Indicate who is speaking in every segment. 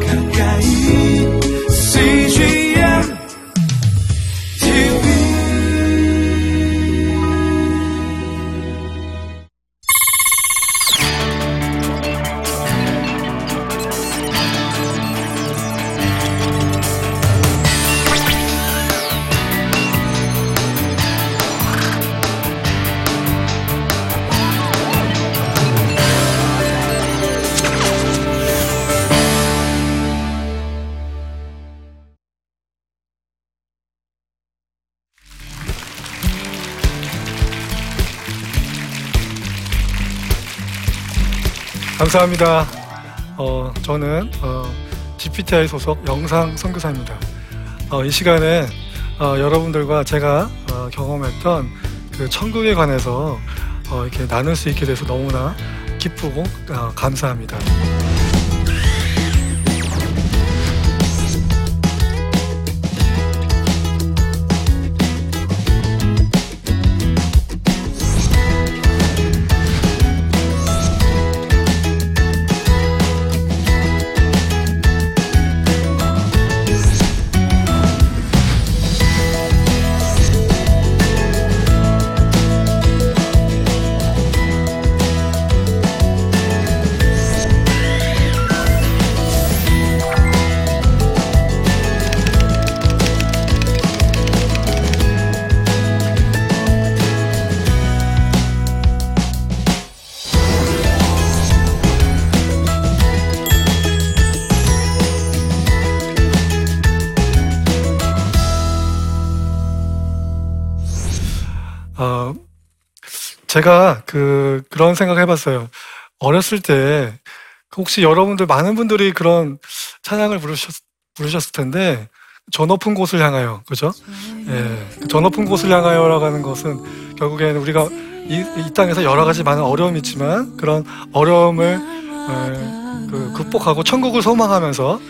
Speaker 1: 가까
Speaker 2: 감사합니다. 어, 저는 어, GPTI 소속 영상 선교사입니다. 어, 이 시간에 어, 여러분들과 제가 어, 경험했던 그 천국에 관해서 어, 이렇게 나눌 수 있게 돼서 너무나 기쁘고 어, 감사합니다. 제가 그, 그런 생각 해봤어요. 어렸을 때, 혹시 여러분들, 많은 분들이 그런 찬양을 부르셨, 부르셨을 텐데, 저 높은 곳을 향하여, 그죠? 예. 저 높은 곳을 향하여라고 하는 것은 결국에는 우리가 이, 이 땅에서 여러 가지 많은 어려움이 있지만 그런 어려움을 어, 그 극복하고 천국을 소망하면서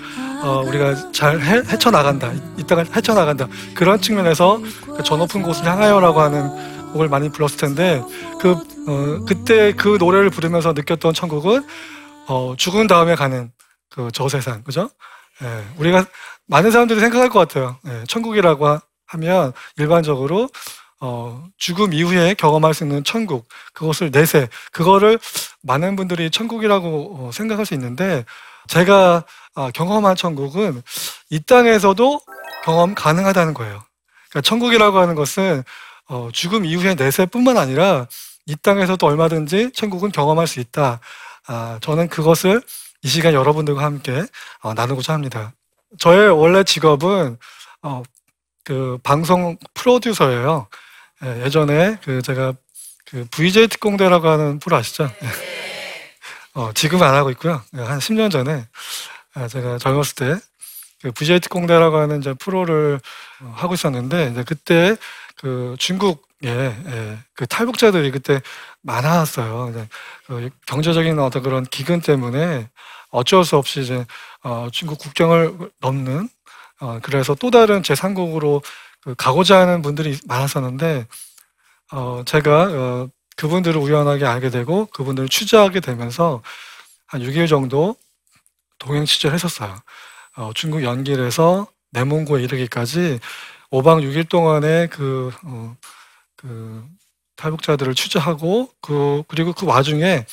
Speaker 2: 어, 우리가 잘 헤, 헤쳐나간다. 이, 이 땅을 헤쳐나간다. 그런 측면에서 그 저 높은 곳을 향하여라고 하는 곡을 많이 불렀을 텐데 그 어, 그때 그 노래를 부르면서 느꼈던 천국은 어, 죽은 다음에 가는 그 저 세상, 그죠? 예, 우리가 많은 사람들이 생각할 것 같아요. 예, 천국이라고 하- 하면 일반적으로 어, 죽음 이후에 경험할 수 있는 천국, 그것을 내세, 그거를 많은 분들이 천국이라고 어, 생각할 수 있는데 제가 아, 경험한 천국은 이 땅에서도 경험 가능하다는 거예요. 그러니까 천국이라고 하는 것은 어, 죽음 이후의 내세뿐만 아니라 이 땅에서도 얼마든지 천국은 경험할 수 있다. 아, 저는 그것을 이 시간 여러분들과 함께 어, 나누고자 합니다. 저의 원래 직업은 어, 그 방송 프로듀서예요. 예, 예전에 그 제가 그 VJ 특공대라고 하는 프로 아시죠? 어, 지금은 안 하고 있고요. 예, 한 10년 전에 아, 제가 젊었을 때 그 VJ 특공대라고 하는 이제 프로를 어, 하고 있었는데 이제 그때 그 중국에 예, 그 탈북자들이 그때 많았어요. 그 경제적인 어떤 그런 기근 때문에 어쩔 수 없이 이제 어, 중국 국경을 넘는 어, 그래서 또 다른 제3국으로 그 가고자 하는 분들이 많았었는데 어, 제가 어, 그분들을 우연하게 알게 되고 그분들을 취재하게 되면서 한 6일 정도 동행 취재를 했었어요. 어, 중국 연길에서 내몽고에 이르기까지 5박 6일 동안의 그, 어, 그 탈북자들을 취재하고 그 그리고 그 와중에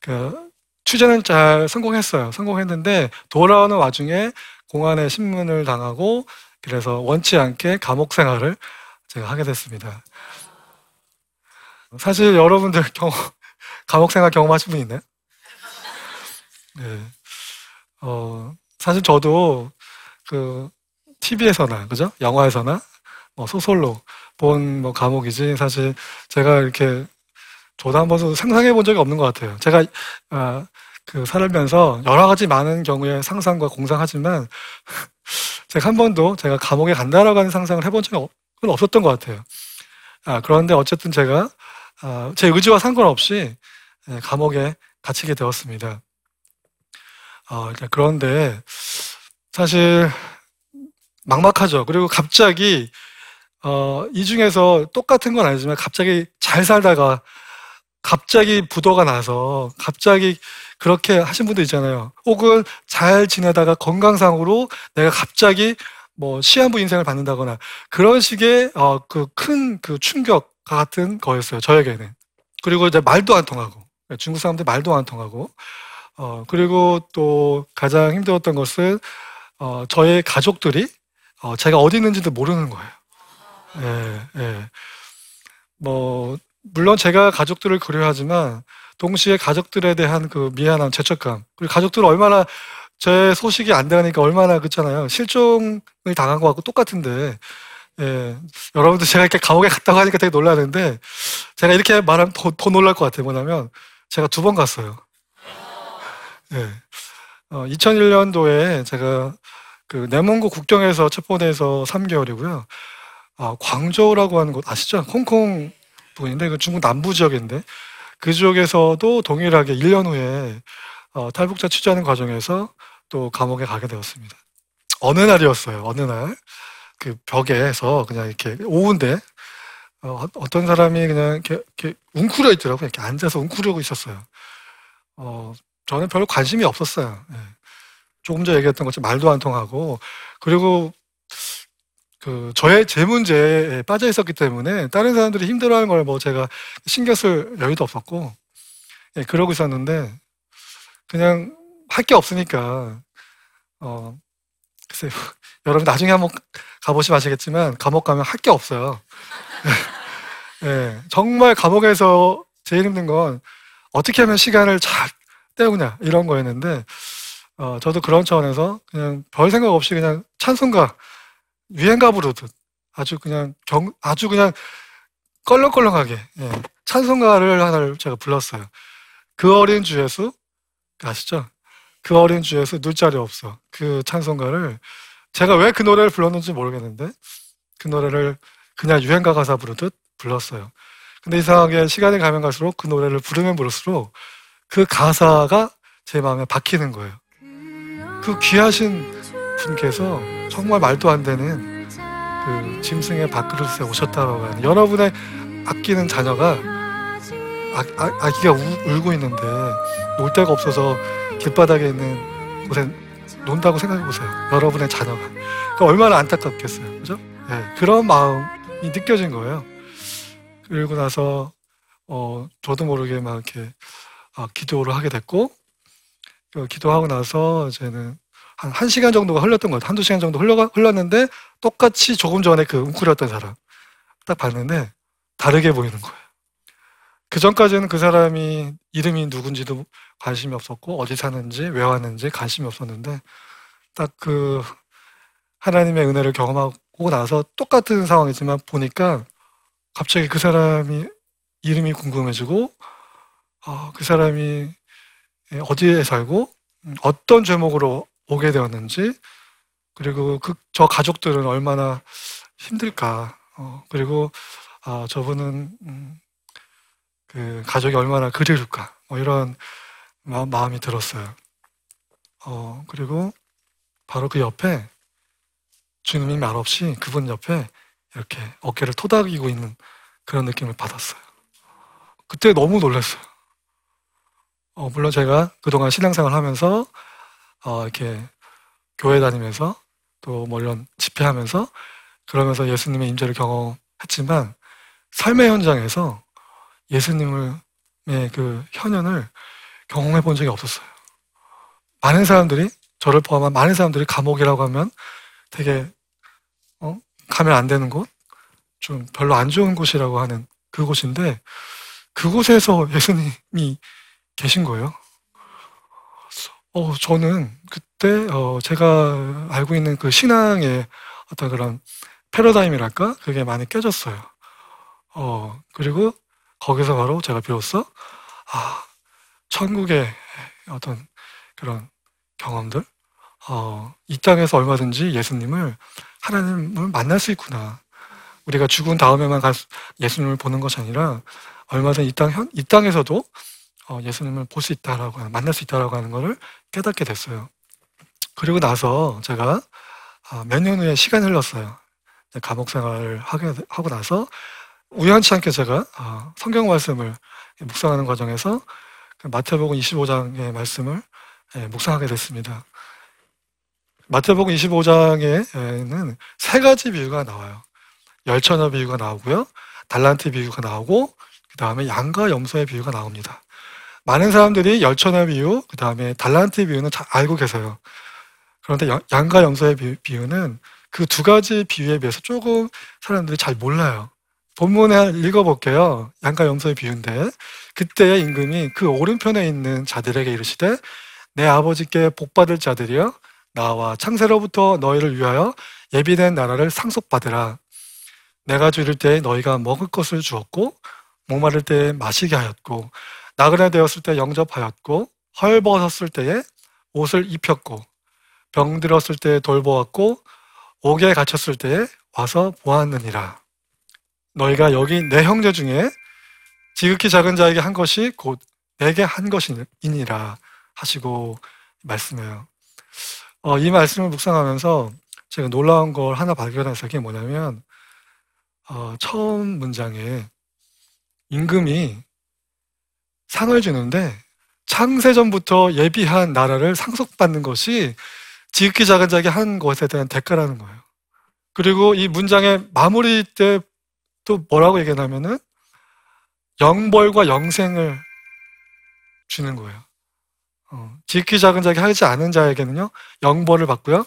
Speaker 2: 그 취재는 잘 성공했어요. 성공했는데 돌아오는 와중에 공안에 신문을 당하고 그래서 원치 않게 감옥 생활을 제가 하게 됐습니다. 사실 여러분들 경험, 감옥 생활 경험하신 분 있나요? 네. 어, 사실 저도 그 TV에서나 그죠? 영화에서나 뭐 소설로 본 뭐 감옥이지 사실 제가 이렇게 저도 한 번도 상상해 본 적이 없는 것 같아요. 제가 아, 그 살면서 여러 가지 많은 경우에 상상과 공상하지만 제가 한 번도 제가 감옥에 간다라고 하는 상상을 해본 없- 없었던 것 같아요. 아, 그런데 어쨌든 제가 아, 제 의지와 상관없이 예, 감옥에 갇히게 되었습니다. 어, 그러니까 그런데 사실 막막하죠. 그리고 갑자기 어, 이 중에서 똑같은 건 아니지만 갑자기 잘 살다가 갑자기 부도가 나서 갑자기 그렇게 하신 분도 있잖아요. 혹은 잘 지내다가 건강상으로 내가 갑자기 뭐 시한부 인생을 받는다거나 그런 식의 어, 그큰그 충격 같은 거였어요. 저에게는. 그리고 이제 말도 안 통하고 중국 사람들 말도 안 통하고 어, 그리고 또 가장 힘들었던 것은 어, 저의 가족들이 어, 제가 어디 있는지도 모르는 거예요. 예, 예. 뭐 물론 제가 가족들을 그리워하지만 동시에 가족들에 대한 그 미안함, 죄책감 그리고 가족들 얼마나 제 소식이 안 되니까 얼마나 그렇잖아요. 실종을 당한 것 같고 똑같은데 예, 여러분들 제가 이렇게 감옥에 갔다고 하니까 되게 놀라는데 제가 이렇게 말하면 더, 더 놀랄 것 같아요. 뭐냐면 제가 두 번 갔어요. 예. 어, 2001년도에 제가 그 내몽고 국경에서 체포돼서 3개월이고요. 아, 광저우라고 하는 곳 아시죠? 홍콩 부근인데 그 중국 남부 지역인데 그쪽에서도 동일하게 1년 후에 어, 탈북자 취재하는 과정에서 또 감옥에 가게 되었습니다. 어느 날이었어요. 어느 날. 그 벽에서 그냥 이렇게 오후인데 어, 어떤 사람이 그냥 이렇게, 이렇게 웅크려 있더라고요. 이렇게 앉아서 웅크려고 있었어요. 어, 저는 별로 관심이 없었어요. 예. 조금 전에 얘기했던 것처럼 말도 안 통하고 그리고 그 저의 제 문제에 빠져 있었기 때문에 다른 사람들이 힘들어하는 걸 뭐 제가 신경 쓸 여유도 없었고 예, 그러고 있었는데 그냥 할 게 없으니까 어 글쎄요 여러분 나중에 한번 가보시면 아시겠지만 감옥 가면 할 게 없어요. 예, 정말 감옥에서 제일 힘든 건 어떻게 하면 시간을 잘 때우냐 이런 거였는데 어, 저도 그런 차원에서 그냥 별 생각 없이 그냥 찬송가 유행가 부르듯 아주 그냥 경, 아주 그냥 껄렁껄렁하게 예, 찬송가를 하나를 제가 불렀어요. 그 어린 주 예수 아시죠? 그 어린 주 예수 눈자리 없어 그 찬송가를 제가 왜 그 노래를 불렀는지 모르겠는데 그 노래를 그냥 유행가 가사 부르듯 불렀어요. 근데 이상하게 시간이 가면 갈수록 그 노래를 부르면 부를수록 그 가사가 제 마음에 박히는 거예요. 그 귀하신 분께서 정말 말도 안 되는 그 짐승의 밥그릇에 오셨다고 하는 여러분의 아끼는 자녀가 아, 아, 기가 울고 있는데 놀 데가 없어서 길바닥에 있는 곳에 논다고 생각해 보세요. 여러분의 자녀가. 그 얼마나 안타깝겠어요. 그죠? 네, 그런 마음이 느껴진 거예요. 그리고 나서, 어, 저도 모르게 막 이렇게, 아, 기도를 하게 됐고, 그 기도하고 나서 이제는 한 1시간 정도가 흘렀던 것 같아요. 한두 시간 정도 흘러, 흘렀는데, 똑같이 조금 전에 그 웅크렸던 사람 딱 봤는데, 다르게 보이는 거예요. 그 전까지는 그 사람이 이름이 누군지도 관심이 없었고 어디 사는지 왜 왔는지 관심이 없었는데 딱 그 하나님의 은혜를 경험하고 나서 똑같은 상황이지만 보니까 갑자기 그 사람이 이름이 궁금해지고 어, 그 사람이 어디에 살고 어떤 제목으로 오게 되었는지 그리고 그, 저 가족들은 얼마나 힘들까 어, 그리고 아, 저분은 음, 그 가족이 얼마나 그리울까 뭐 이런 마 음이 들었어요. 어, 그리고 바로 그 옆에 주님이 말없이 그분 옆에 이렇게 어깨를 토닥이고 있는 그런 느낌을 받았어요. 그때 너무 놀랐어요. 어, 물론 제가 그동안 신앙생활 하면서, 어, 이렇게 교회 다니면서 또 뭐 이런 집회하면서 그러면서 예수님의 임재를 경험했지만 삶의 현장에서 예수님의 그 현현을 경험해 본 적이 없었어요. 많은 사람들이 저를 포함한 많은 사람들이 감옥이라고 하면 되게 어? 가면 안 되는 곳, 좀 별로 안 좋은 곳이라고 하는 그곳인데 그곳에서 예수님이 계신 거예요. 어, 저는 그때 어, 제가 알고 있는 그 신앙의 어떤 그런 패러다임이랄까 그게 많이 깨졌어요. 어, 그리고 거기서 바로 제가 비로소 아, 천국의 어떤 그런 경험들, 어, 이 땅에서 얼마든지 예수님을 하나님을 만날 수 있구나. 우리가 죽은 다음에만 예수님을 보는 것이 아니라 얼마든지 이 땅, 이 땅에서도 어, 예수님을 볼 수 있다라고 하는, 만날 수 있다라고 하는 것을 깨닫게 됐어요. 그리고 나서 제가 아, 몇년 후에 시간이 흘렀어요. 감옥 생활을 하고 나서 우연치 않게 제가 아, 성경 말씀을 묵상하는 과정에서 마태복음 25장의 말씀을 예, 묵상하게 됐습니다. 마태복음 25장에는 세 가지 비유가 나와요. 열처녀 비유가 나오고요. 달란트 비유가 나오고 그 다음에 양과 염소의 비유가 나옵니다. 많은 사람들이 열처녀 비유, 그 다음에 달란트 비유는 잘 알고 계세요. 그런데 양과 염소의 비유는 그 두 가지 비유에 비해서 조금 사람들이 잘 몰라요. 본문에 읽어볼게요. 양과 염소의 비유인데 그때의 임금이 그 오른편에 있는 자들에게 이르시되 내 아버지께 복받을 자들이여 나와 창세로부터 너희를 위하여 예비된 나라를 상속받으라. 내가 줄일 때 너희가 먹을 것을 주었고 목마를 때 마시게 하였고 나그네 되었을 때 영접하였고 헐벗었을 때에 옷을 입혔고 병들었을 때 돌보았고 옥에 갇혔을 때에 와서 보았느니라. 너희가 여기 내 형제 중에 지극히 작은 자에게 한 것이 곧 내게 한 것이니라 하시고 말씀해요. 어, 이 말씀을 묵상하면서 제가 놀라운 걸 하나 발견해서 그게 뭐냐면 어, 처음 문장에 임금이 상을 주는데 창세전부터 예비한 나라를 상속받는 것이 지극히 작은 자에게 한 것에 대한 대가라는 거예요. 그리고 이 문장의 마무리 때 또 뭐라고 얘기하냐면은 영벌과 영생을 주는 거예요. 어, 지극히 작은 자에게 하지 않은 자에게는요, 영벌을 받고요.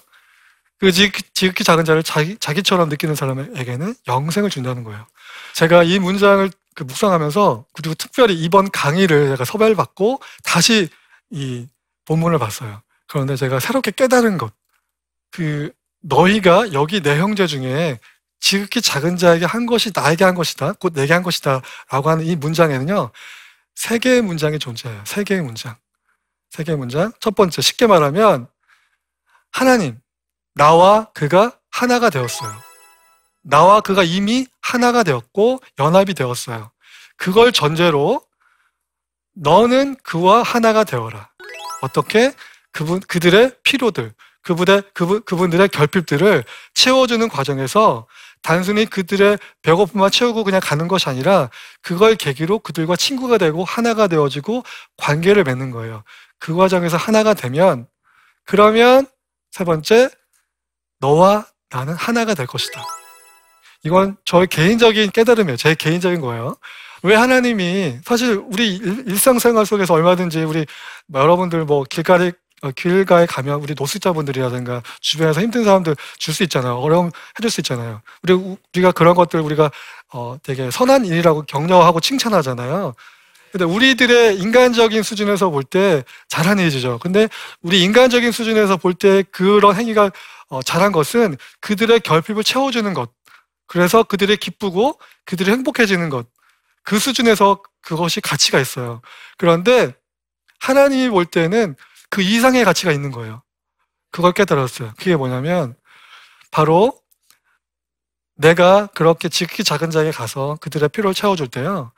Speaker 2: 그 지극히, 작은 자를 자기, 자기처럼 느끼는 사람에게는 영생을 준다는 거예요. 제가 이 문장을 그 묵상하면서, 그리고 특별히 이번 강의를 제가 섭외를 받고 다시 이 본문을 봤어요. 그런데 제가 새롭게 깨달은 것, 그 너희가 여기 내 형제 중에 지극히 작은 자에게 한 것이 나에게 한 것이다, 곧 내게 한 것이다 라고 하는 이 문장에는요, 세 개의 문장이 존재해요. 세 개의 문장. 세 개의 문장. 첫 번째, 쉽게 말하면, 하나님, 나와 그가 하나가 되었어요. 나와 그가 이미 하나가 되었고, 연합이 되었어요. 그걸 전제로, 너는 그와 하나가 되어라. 어떻게? 그분, 그들의 필요들, 그분의, 그분, 그분들의 결핍들을 채워주는 과정에서 단순히 그들의 배고픔만 채우고 그냥 가는 것이 아니라 그걸 계기로 그들과 친구가 되고 하나가 되어지고 관계를 맺는 거예요. 그 과정에서 하나가 되면 그러면 세 번째 너와 나는 하나가 될 것이다. 이건 저의 개인적인 깨달음이에요. 제 개인적인 거예요. 왜 하나님이 사실 우리 일상생활 속에서 얼마든지 우리 여러분들 뭐 길가에 어, 길가에 가면 우리 노숙자분들이라든가 주변에서 힘든 사람들 줄 수 있잖아요. 어려움 해줄 수 있잖아요. 우리 우리가 그런 것들 우리가 어 되게 선한 일이라고 격려하고 칭찬하잖아요. 근데 우리들의 인간적인 수준에서 볼 때 잘한 일이죠. 근데 우리 인간적인 수준에서 볼 때 그런 행위가 어, 잘한 것은 그들의 결핍을 채워주는 것. 그래서 그들이 기쁘고 그들이 행복해지는 것. 그 수준에서 그것이 가치가 있어요. 그런데 하나님이 볼 때는 그 이상의 가치가 있는 거예요. 그걸 깨달았어요. 그게 뭐냐면 바로 내가 그렇게 지극히 작은 자에게 가서 그들의 필요를 채워줄 때요.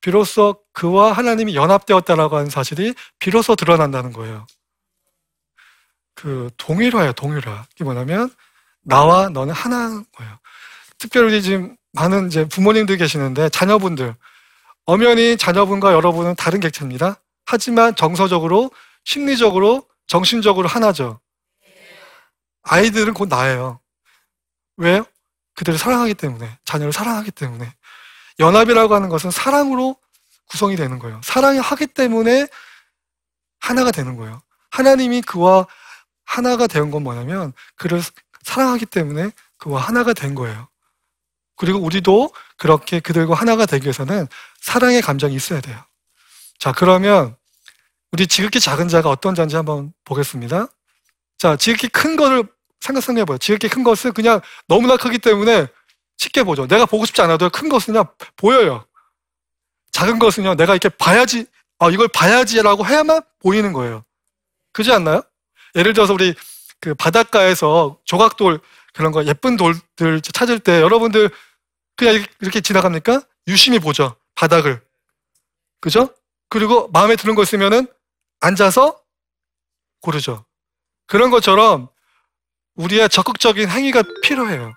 Speaker 2: 비로소 그와 하나님이 연합되었다라고 하는 사실이 비로소 드러난다는 거예요. 그 동일화예요, 동일화. 이게 뭐냐면 나와 너는 하나인 거예요. 특별히 지금 많은 이제 부모님들 계시는데 자녀분들 엄연히 자녀분과 여러분은 다른 객체입니다. 하지만 정서적으로 심리적으로, 정신적으로 하나죠. 아이들은 곧 나예요. 왜요? 그들을 사랑하기 때문에, 자녀를 사랑하기 때문에. 연합이라고 하는 것은 사랑으로 구성이 되는 거예요. 사랑이 하기 때문에 하나가 되는 거예요. 하나님이 그와 하나가 된 건 뭐냐면 그를 사랑하기 때문에 그와 하나가 된 거예요. 그리고 우리도 그렇게 그들과 하나가 되기 위해서는 사랑의 감정이 있어야 돼요. 자, 그러면 우리 지극히 작은 자가 어떤 자인지 한번 보겠습니다. 자, 지극히 큰 거를 생각해 봐요. 지극히 큰 것은 그냥 너무나 크기 때문에 쉽게 보죠. 내가 보고 싶지 않아도 큰 것은 그냥 보여요. 작은 것은요, 내가 이렇게 봐야지, 아, 이걸 봐야지라고 해야만 보이는 거예요. 그지 않나요? 예를 들어서 우리 그 바닷가에서 조각돌 그런 거 예쁜 돌들 찾을 때 여러분들 그냥 이렇게 지나갑니까? 유심히 보죠. 바닥을. 그죠? 그리고 마음에 드는 거 있으면은 앉아서 고르죠. 그런 것처럼 우리의 적극적인 행위가 필요해요.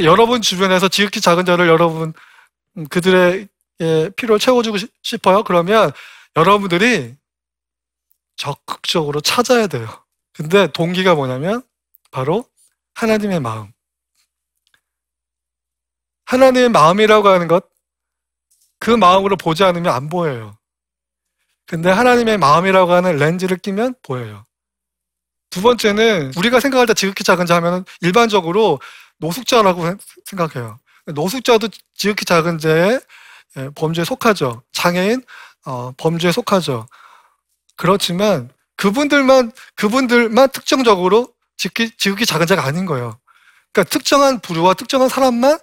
Speaker 2: 여러분 주변에서 지극히 작은 자를 여러분 음, 그들의 필요를 채워주고 싶어요. 그러면 여러분들이 적극적으로 찾아야 돼요. 근데 동기가 뭐냐면 바로 하나님의 마음. 하나님의 마음이라고 하는 것, 그 마음으로 보지 않으면 안 보여요. 근데 하나님의 마음이라고 하는 렌즈를 끼면 보여요. 두 번째는 우리가 생각할 때 지극히 작은 자 하면 일반적으로 노숙자라고 생- 생각해요. 노숙자도 지극히 작은 죄의 예, 범죄에 속하죠. 장애인 어, 범죄에 속하죠. 그렇지만 그분들만 그분들만 특정적으로 지극히, 지극히 작은 자가 아닌 거예요. 그러니까 특정한 부류와 특정한 사람만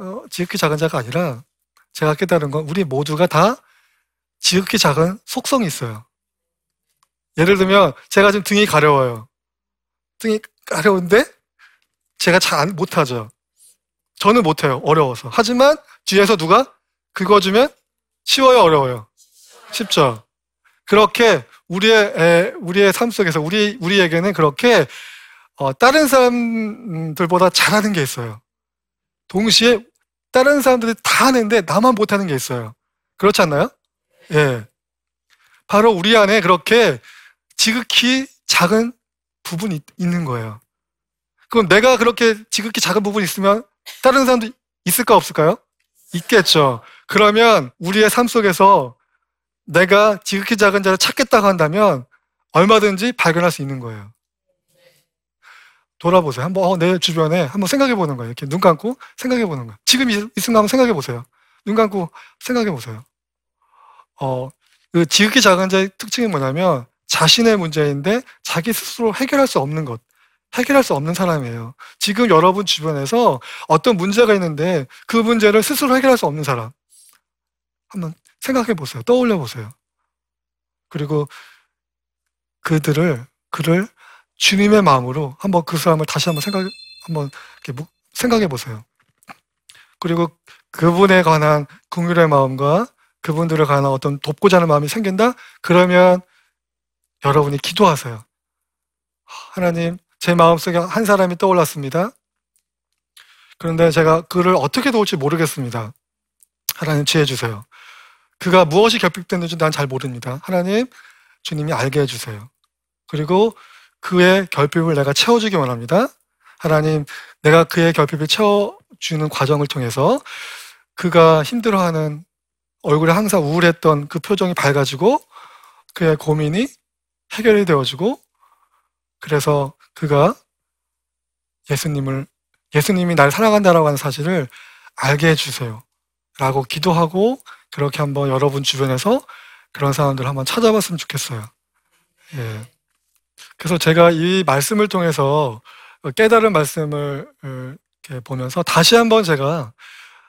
Speaker 2: 어, 지극히 작은 자가 아니라 제가 깨달은 건 우리 모두가 다 지극히 작은 속성이 있어요. 예를 들면 제가 지금 등이 가려워요. 등이 가려운데 제가 잘 안- 못하죠. 저는 못해요. 어려워서. 하지만 뒤에서 누가 긁어주면 쉬워요, 어려워요. 쉽죠. 그렇게 우리의 에, 우리의 삶 속에서 우리 우리에게는 그렇게 어, 다른 사람들보다 잘하는 게 있어요. 동시에 다른 사람들이 다 하는데 나만 못하는 게 있어요. 그렇지 않나요? 예. 바로 우리 안에 그렇게 지극히 작은 부분이 있- 있는 거예요. 그럼 내가 그렇게 지극히 작은 부분이 있으면 다른 사람도 있을까 없을까요? 있겠죠. 그러면 우리의 삶 속에서 내가 지극히 작은 자를 찾겠다고 한다면 얼마든지 발견할 수 있는 거예요. 돌아보세요. 한번 어, 내 주변에 한번 생각해 보는 거예요. 이렇게 눈 감고 생각해 보는 거예요. 지금 이, 이 순간 한번 생각해 보세요. 눈 감고 생각해 보세요. 어, 그 지극히 작은 자의 특징이 뭐냐면 자신의 문제인데 자기 스스로 해결할 수 없는 것. 해결할 수 없는 사람이에요. 지금 여러분 주변에서 어떤 문제가 있는데 그 문제를 스스로 해결할 수 없는 사람. 한번 생각해 보세요. 떠올려 보세요. 그리고 그들을, 그를 주님의 마음으로 한번 그 사람을 다시 한번 생각, 한번 생각해 보세요. 그리고 그분에 관한 긍휼의 마음과 그분들에 관한 어떤 돕고자 하는 마음이 생긴다? 그러면 여러분이 기도하세요. 하나님, 제 마음속에 한 사람이 떠올랐습니다. 그런데 제가 그를 어떻게 도울지 모르겠습니다. 하나님 지혜 주세요. 그가 무엇이 결핍됐는지 난 잘 모릅니다. 하나님, 주님이 알게 해주세요. 그리고 그의 결핍을 내가 채워주기 원합니다. 하나님, 내가 그의 결핍을 채워주는 과정을 통해서 그가 힘들어하는 얼굴에 항상 우울했던 그 표정이 밝아지고 그의 고민이 해결이 되어지고 그래서 그가 예수님을 예수님이 날 사랑한다라고 하는 사실을 알게 해주세요. 라고 기도하고 그렇게 한번 여러분 주변에서 그런 사람들 한번 찾아봤으면 좋겠어요. 예. 그래서 제가 이 말씀을 통해서 깨달은 말씀을 어, 보면서 다시 한번 제가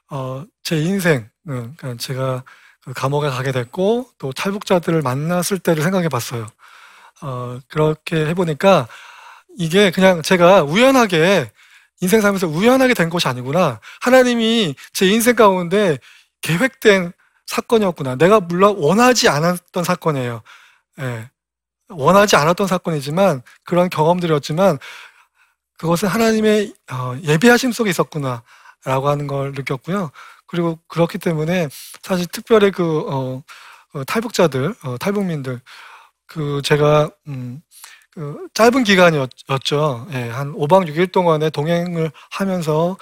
Speaker 2: 어, 제 인생, 음, 그러니까 제가 그 감옥에 가게 됐고 또 탈북자들을 만났을 때를 생각해 봤어요. 어, 그렇게 해보니까 이게 그냥 제가 우연하게 인생 살면서 우연하게 된 것이 아니구나. 하나님이 제 인생 가운데 계획된 사건이었구나. 내가 물론 원하지 않았던 사건이에요. 예. 원하지 않았던 사건이지만 그런 경험들이었지만 그것은 하나님의 어, 예비하심 속에 있었구나. 라고 하는 걸 느꼈고요. 그리고 그렇기 때문에 사실 특별히 그, 어, 어, 탈북자들, 어, 탈북민들, 그 제가, 음, 그 짧은 기간이었죠. 예, 한 5박 6일 동안의 동행을 하면서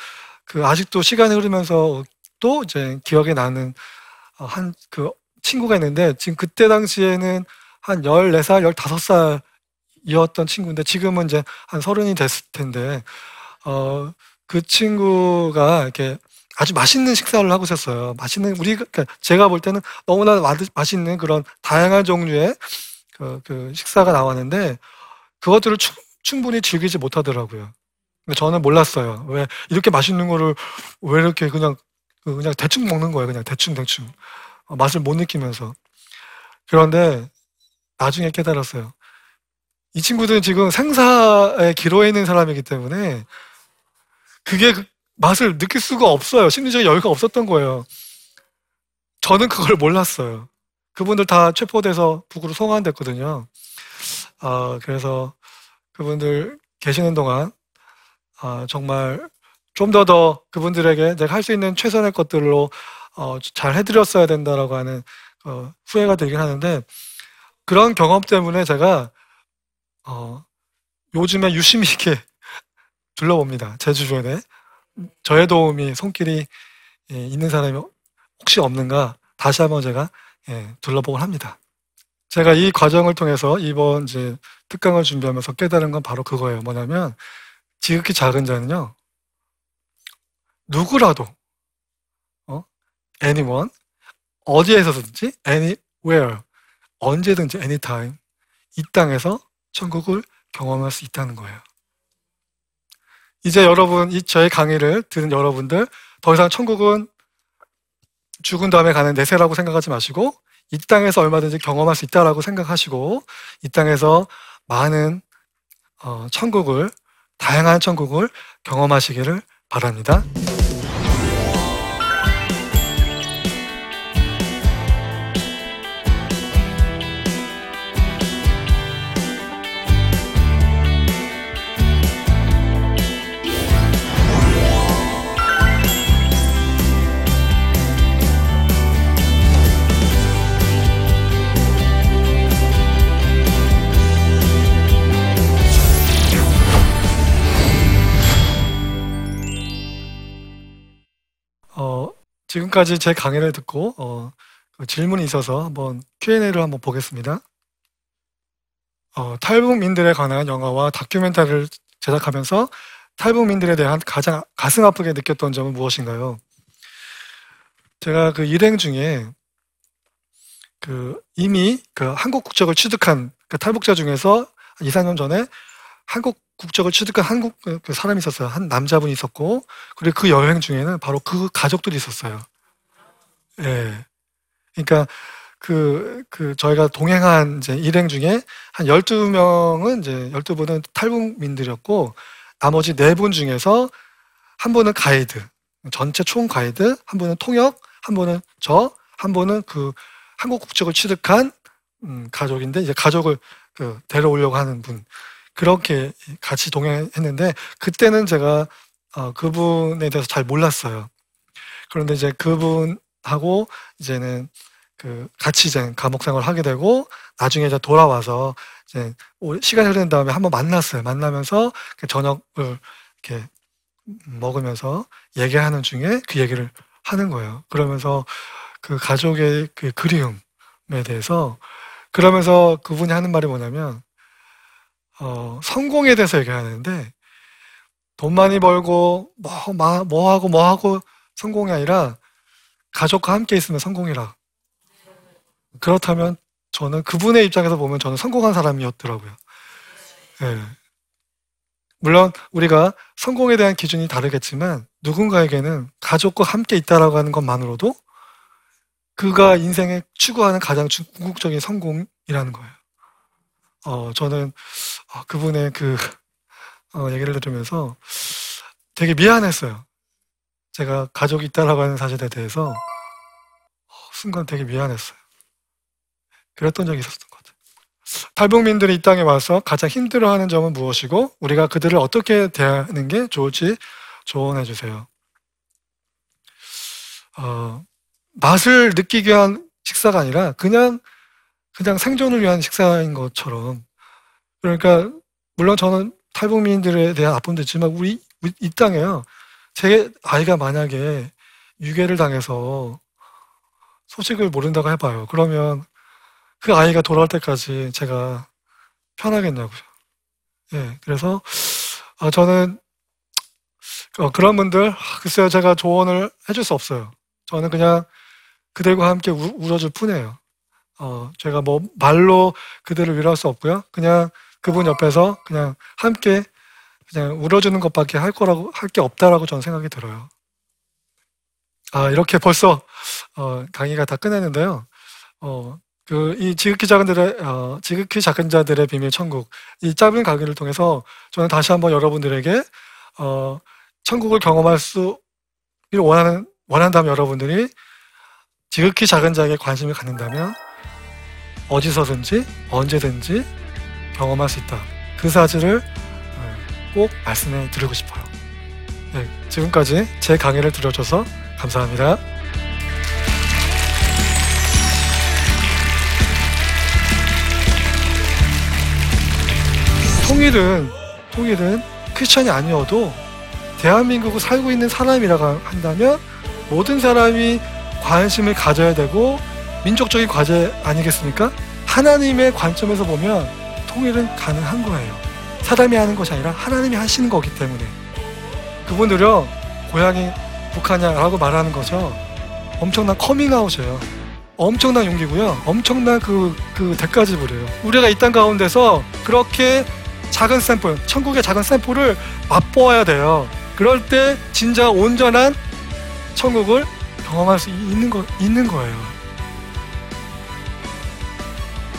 Speaker 2: 그 아직도 시간이 흐르면서 또 이제 기억에 나는 어, 한그 친구가 있는데 지금 그때 당시에는 한 14살, 15살 이었던 친구인데 지금은 이제 한 서른이 됐을 텐데 어, 그 친구가 이렇게 아주 맛있는 식사를 하고 있었어요. 맛있는 우리 그러니까 제가 볼 때는 너무나 마- 맛있는 그런 다양한 종류의 그, 그 식사가 나왔는데 그것들을 충, 충분히 즐기지 못하더라고요. 근데 저는 몰랐어요. 왜 이렇게 맛있는 거를 왜 이렇게 그냥 그 그냥 대충 먹는 거예요. 그냥 대충 대충 어, 맛을 못 느끼면서 그런데 나중에 깨달았어요. 이 친구들은 지금 생사에 기로에 있는 사람이기 때문에 그게 그 맛을 느낄 수가 없어요. 심리적인 여유가 없었던 거예요. 저는 그걸 몰랐어요. 그분들 다 체포돼서 북으로 송환됐거든요. 아, 그래서 그분들 계시는 동안 아, 정말 좀 더더 그분들에게 내가 할 수 있는 최선의 것들로 어, 잘 해드렸어야 된다라고 하는 어, 후회가 되긴 하는데 그런 경험 때문에 제가 어, 요즘에 유심히 이렇게 둘러봅니다. 제 주변에 저의 도움이 손길이 예, 있는 사람이 혹시 없는가 다시 한번 제가 예, 둘러보곤 합니다. 제가 이 과정을 통해서 이번 이제 특강을 준비하면서 깨달은 건 바로 그거예요. 뭐냐면 지극히 작은 자는요 누구라도 어? anyone 어디에서든지 anywhere 언제든지 anytime 이 땅에서 천국을 경험할 수 있다는 거예요. 이제 여러분, 이 저의 강의를 들은 여러분들, 더 이상 천국은 죽은 다음에 가는 내세라고 생각하지 마시고, 이 땅에서 얼마든지 경험할 수 있다라고 생각하시고, 이 땅에서 많은 어, 천국을, 다양한 천국을 경험하시기를 바랍니다. 지금까지 제 강의를 듣고 어, 그 질문이 있어서 한번 Q&A를 한번 보겠습니다. 어, 탈북민들에 관한 영화와 다큐멘터리를 제작하면서 탈북민들에 대한 가장 가슴 아프게 느꼈던 점은 무엇인가요? 제가 그 일행 중에 그 이미 그 한국 국적을 취득한 그 탈북자 중에서 2, 3년 전에 한국 국적을 취득한 한국 그, 그 사람이 있었어요. 한 남자분이 있었고, 그리고 그 여행 중에는 바로 그 가족들이 있었어요. 예. 그러니까 그, 그, 저희가 동행한 이제 일행 중에 한 12명은 이제 12분은 탈북민들이었고, 나머지 4분 중에서 한 분은 가이드, 전체 총 가이드, 한 분은 통역, 한 분은 저, 한 분은 그 한국 국적을 취득한 음, 가족인데, 이제 가족을 그 데려오려고 하는 분. 그렇게 같이 동행했는데, 그때는 제가 어, 그분에 대해서 잘 몰랐어요. 그런데 이제 그분하고 이제는 그 같이 이제 감옥 생활을 하게 되고 나중에 이제 돌아와서 이제 시간이 흐른 다음에 한번 만났어요. 만나면서 그 저녁을 이렇게 먹으면서 얘기하는 중에 그 얘기를 하는 거예요. 그러면서 그 가족의 그 그리움에 대해서 그러면서 그분이 하는 말이 뭐냐면 어, 성공에 대해서 얘기하는데 돈 많이 벌고 뭐, 마- 뭐 하고 뭐 하고 성공이 아니라 가족과 함께 있으면 성공이라. 그렇다면 저는 그분의 입장에서 보면 저는 성공한 사람이었더라고요. 예. 물론 우리가 성공에 대한 기준이 다르겠지만 누군가에게는 가족과 함께 있다라고 하는 것만으로도 그가 인생에 추구하는 가장 중- 궁극적인 성공이라는 거예요. 어, 저는 어, 그분의 그 어, 얘기를 들으면서 되게 미안했어요. 제가 가족이 있다라고 하는 사실에 대해서 어, 순간 되게 미안했어요. 그랬던 적이 있었던 것 같아요. 탈북민들이 이 땅에 와서 가장 힘들어하는 점은 무엇이고 우리가 그들을 어떻게 대하는 게 좋을지 조언해 주세요. 어, 맛을 느끼기 위한 식사가 아니라 그냥 그냥 생존을 위한 식사인 것처럼 그러니까 물론 저는 탈북민들에 대한 아픔도 있지만 우리 이 땅에요. 제 아이가 만약에 유괴를 당해서 소식을 모른다고 해봐요. 그러면 그 아이가 돌아올 때까지 제가 편하겠냐고요. 예, 그래서 아, 저는 어, 그런 분들 아, 글쎄요 제가 조언을 해줄 수 없어요. 저는 그냥 그들과 함께 우, 울어줄 뿐이에요. 어, 제가 뭐 말로 그들을 위로할 수 없고요. 그냥 그분 옆에서 그냥 함께 그냥 울어주는 것밖에 할 거라고 할 게 없다라고 저는 생각이 들어요. 아 이렇게 벌써 어, 강의가 다 끝났는데요. 어, 그 이 지극히 작은 들의 어, 지극히 작은 자들의 비밀 천국 이 짧은 강의를 통해서 저는 다시 한번 여러분들에게 어, 천국을 경험할 수 원하는 원한다면 여러분들이 지극히 작은 자에게 관심을 갖는다면 어디서든지 언제든지 경험할 수 있다. 그 사실을 어, 꼭 말씀해 드리고 싶어요. 네, 지금까지 제 강의를 들어줘서 감사합니다. 통일은 통일은 크리스천이 아니어도 대한민국을 살고 있는 사람이라고 한다면 모든 사람이 관심을 가져야 되고 민족적인 과제 아니겠습니까? 하나님의 관점에서 보면 통일은 가능한 거예요. 사람이 하는 것이 아니라 하나님이 하시는 거기 때문에 그분들요 고향이 북한이야라고 말하는 거죠. 엄청난 커밍아웃이에요. 엄청난 용기고요. 엄청난 그, 그 대가 지불이에요. 우리가 이 땅 가운데서 그렇게 작은 샘플, 천국의 작은 샘플을 맛보아야 돼요. 그럴 때 진짜 온전한 천국을 경험할 수 있는 거, 있는 거예요.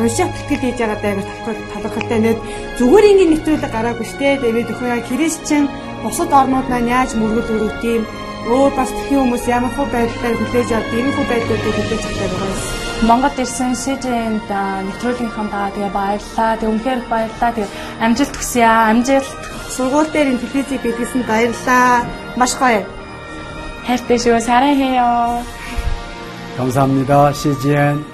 Speaker 3: унших бэлтгэл хийж байгаа даа талхал талхалтай нэг зүгээр ингээд нэвтрүүлэг гараагүй штэ тэгээд өхөө яг христчэн бусад орнууд маань яаж мөргөл өрөвд юм өөр бас тхэн хүмүүс ямар хөө байдлаар хүлээж авд ийм хөө байдлуудыг хүлээж авдаг байгаа юм.
Speaker 4: Монгол ирсэн СЖН-д нэвтрүүлгийнхаа даа тэгээ баярлаа. Тэг үнхээр баярлаа. Тэг амжилт хүсье аа. Амжилт.
Speaker 3: Сургууль дээр энэ телевизийг бидлсэн баярлаа. Маш гоё.
Speaker 4: хайртай шүү. 사랑해요.
Speaker 5: 감사합니다. CGN